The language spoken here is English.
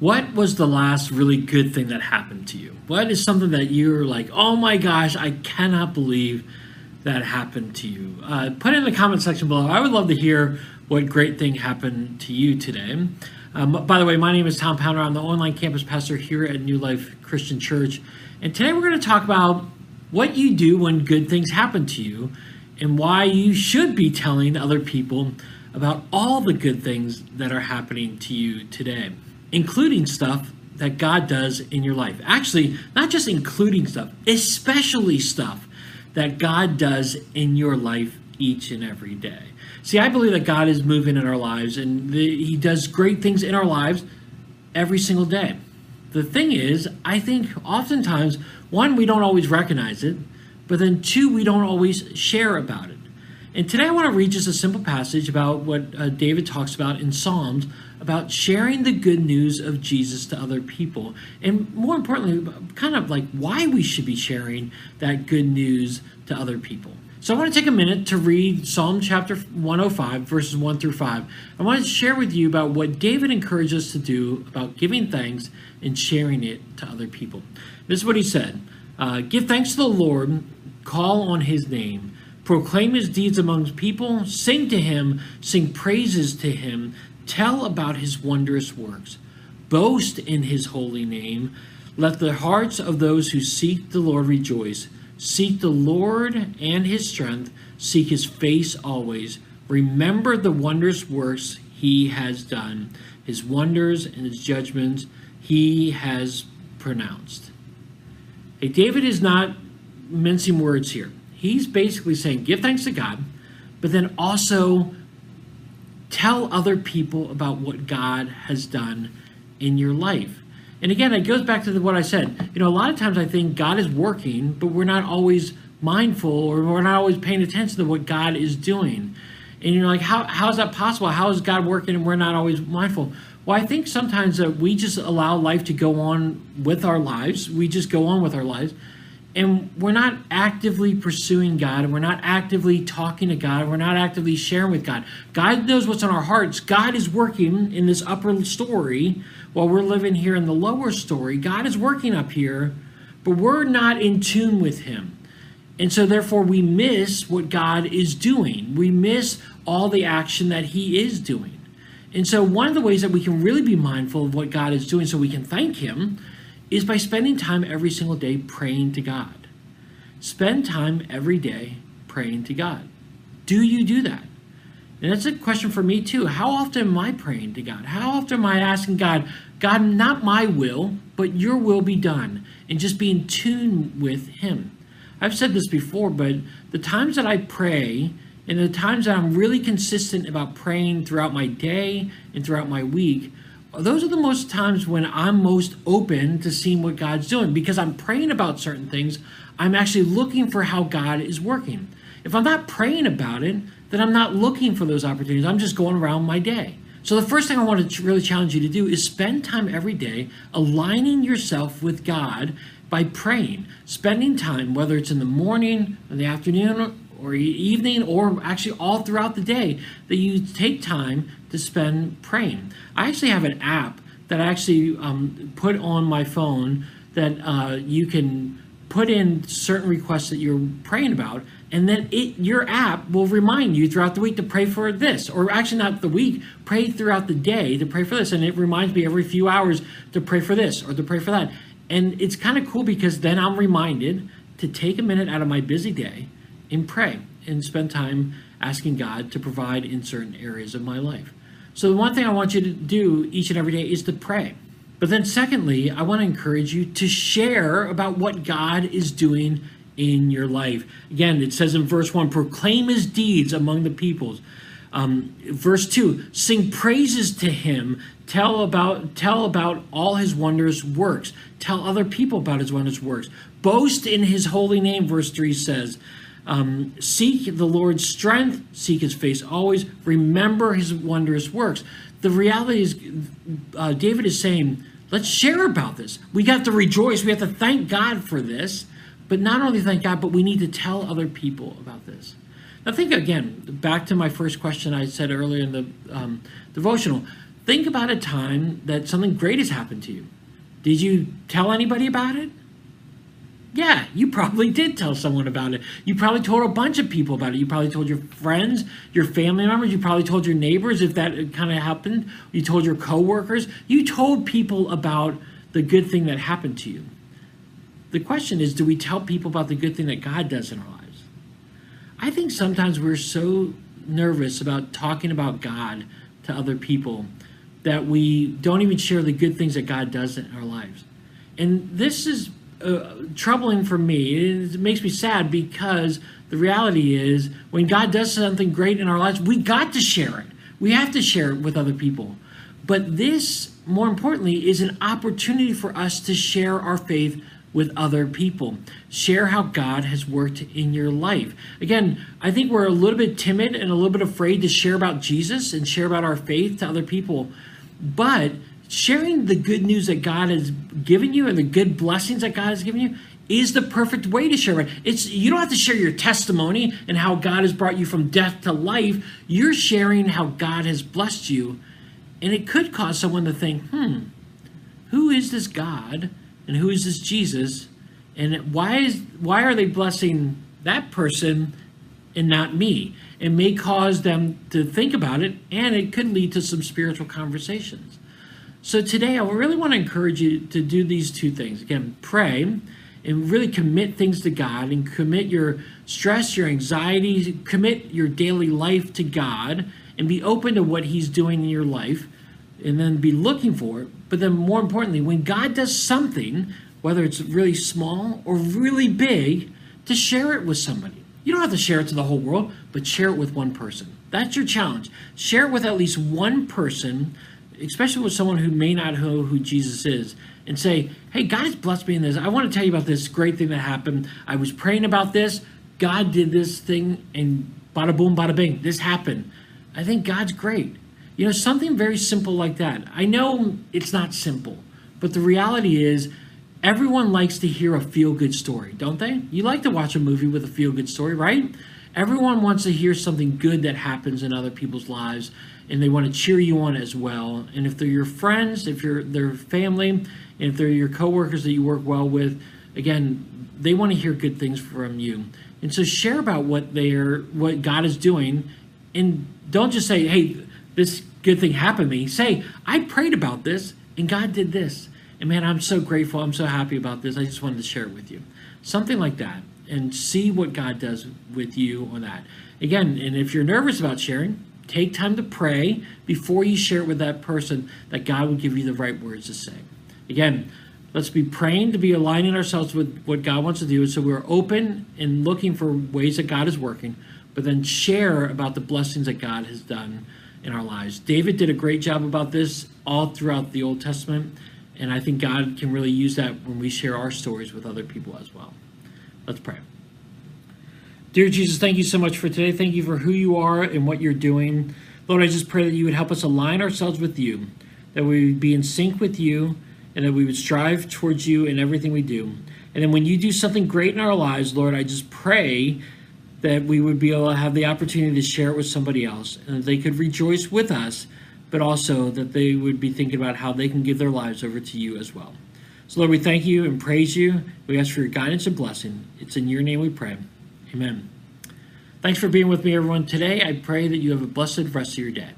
What was the last really good thing that happened to you? What is something that you're like, oh my gosh, I cannot believe that happened to you? Uh, put in the comment section below. I would love to hear what great thing happened to you today. Um, by the way, my name is Tom Pounder. I'm the online campus pastor here at New Life Christian Church. And today we're going to talk about what you do when good things happen to you and why you should be telling other people about all the good things that are happening to you today including stuff that God does in your life. Actually, not just including stuff, especially stuff that God does in your life each and every day. See, I believe that God is moving in our lives and the, He does great things in our lives every single day. The thing is, I think oftentimes, one, we don't always recognize it, but then two, we don't always share about it. And today I want to read just a simple passage about what uh, David talks about in Psalms about sharing the good news of Jesus to other people. And more importantly, kind of like why we should be sharing that good news to other people. So I want to take a minute to read Psalm chapter 105, verses 1 through 5. I want to share with you about what David encouraged us to do about giving thanks and sharing it to other people. This is what he said uh, Give thanks to the Lord, call on his name, proclaim his deeds among people, sing to him, sing praises to him Tell about his wondrous works. Boast in his holy name. Let the hearts of those who seek the Lord rejoice. Seek the Lord and his strength. Seek his face always. Remember the wondrous works he has done, his wonders and his judgments he has pronounced. Hey, David is not mincing words here. He's basically saying, give thanks to God, but then also tell other people about what God has done in your life. And again, it goes back to the, what I said. You know, a lot of times I think God is working, but we're not always mindful or we're not always paying attention to what God is doing. And you're like, how, how is that possible? How is God working and we're not always mindful? Well, I think sometimes that we just allow life to go on with our lives. We just go on with our lives and we're not actively pursuing God, and we're not actively talking to God, and we're not actively sharing with God. God knows what's on our hearts. God is working in this upper story while we're living here in the lower story. God is working up here, but we're not in tune with Him. And so, therefore, we miss what God is doing. We miss all the action that He is doing. And so, one of the ways that we can really be mindful of what God is doing so we can thank Him is by spending time every single day praying to God. Spend time every day praying to God. Do you do that? And that's a question for me too. How often am I praying to God? How often am I asking God, God, not my will, but your will be done, and just be in tune with Him? I've said this before, but the times that I pray and the times that I'm really consistent about praying throughout my day and throughout my week those are the most times when I'm most open to seeing what God's doing because I'm praying about certain things. I'm actually looking for how God is working. If I'm not praying about it, then I'm not looking for those opportunities. I'm just going around my day. So, the first thing I want to really challenge you to do is spend time every day aligning yourself with God by praying, spending time, whether it's in the morning, in the afternoon, or evening or actually all throughout the day that you take time to spend praying. I actually have an app that I actually um, put on my phone that uh, you can put in certain requests that you're praying about and then it your app will remind you throughout the week to pray for this or actually not the week pray throughout the day to pray for this and it reminds me every few hours to pray for this or to pray for that and it's kind of cool because then i'm reminded to take a minute out of my busy day and pray and spend time asking God to provide in certain areas of my life. So, the one thing I want you to do each and every day is to pray. But then, secondly, I want to encourage you to share about what God is doing in your life. Again, it says in verse 1 proclaim his deeds among the peoples. Um, verse 2 sing praises to him tell about tell about all his wondrous works tell other people about his wondrous works boast in his holy name verse 3 says um, seek the Lord's strength, seek his face always, remember his wondrous works. The reality is, uh, David is saying, let's share about this. We got to rejoice. We have to thank God for this. But not only thank God, but we need to tell other people about this. Now, think again, back to my first question I said earlier in the um, devotional. think about a time that something great has happened to you. Did you tell anybody about it? Yeah, you probably did tell someone about it. You probably told a bunch of people about it. You probably told your friends, your family members. You probably told your neighbors if that kind of happened. You told your coworkers. You told people about the good thing that happened to you. The question is do we tell people about the good thing that God does in our lives? I think sometimes we're so nervous about talking about God to other people that we don't even share the good things that God does in our lives. And this is uh, troubling for me. It makes me sad because the reality is when God does something great in our lives, we got to share it. We have to share it with other people. But this, more importantly, is an opportunity for us to share our faith with other people. Share how God has worked in your life. Again, I think we're a little bit timid and a little bit afraid to share about Jesus and share about our faith to other people. But sharing the good news that God has given you and the good blessings that God has given you is the perfect way to share it. It's you don't have to share your testimony and how God has brought you from death to life. You're sharing how God has blessed you. And it could cause someone to think, "Hmm, who is this God and who is this Jesus? And why is why are they blessing that person and not me?" It may cause them to think about it and it could lead to some spiritual conversations. So today, I really want to encourage you to do these two things. Again, pray and really commit things to God and commit your stress, your anxiety, commit your daily life to God and be open to what He's doing in your life and then be looking for it. But then, more importantly, when God does something, whether it's really small or really big, to share it with somebody. You don't have to share it to the whole world, but share it with one person. That's your challenge. Share it with at least one person especially with someone who may not know who Jesus is, and say, Hey, God has blessed me in this. I want to tell you about this great thing that happened. I was praying about this. God did this thing, and bada boom, bada bing, this happened. I think God's great. You know, something very simple like that. I know it's not simple, but the reality is, everyone likes to hear a feel good story, don't they? You like to watch a movie with a feel good story, right? Everyone wants to hear something good that happens in other people's lives and they want to cheer you on as well. And if they're your friends, if you're their family, and if they're your coworkers that you work well with, again, they want to hear good things from you. And so share about what they're what God is doing and don't just say, "Hey, this good thing happened to me." Say, "I prayed about this and God did this." And man, I'm so grateful. I'm so happy about this. I just wanted to share it with you. Something like that and see what God does with you on that. Again, and if you're nervous about sharing, Take time to pray before you share it with that person that God will give you the right words to say. Again, let's be praying to be aligning ourselves with what God wants to do so we're open and looking for ways that God is working, but then share about the blessings that God has done in our lives. David did a great job about this all throughout the Old Testament, and I think God can really use that when we share our stories with other people as well. Let's pray. Dear Jesus, thank you so much for today. Thank you for who you are and what you're doing. Lord, I just pray that you would help us align ourselves with you, that we would be in sync with you, and that we would strive towards you in everything we do. And then when you do something great in our lives, Lord, I just pray that we would be able to have the opportunity to share it with somebody else and that they could rejoice with us, but also that they would be thinking about how they can give their lives over to you as well. So, Lord, we thank you and praise you. We ask for your guidance and blessing. It's in your name we pray. Amen. Thanks for being with me, everyone. Today, I pray that you have a blessed rest of your day.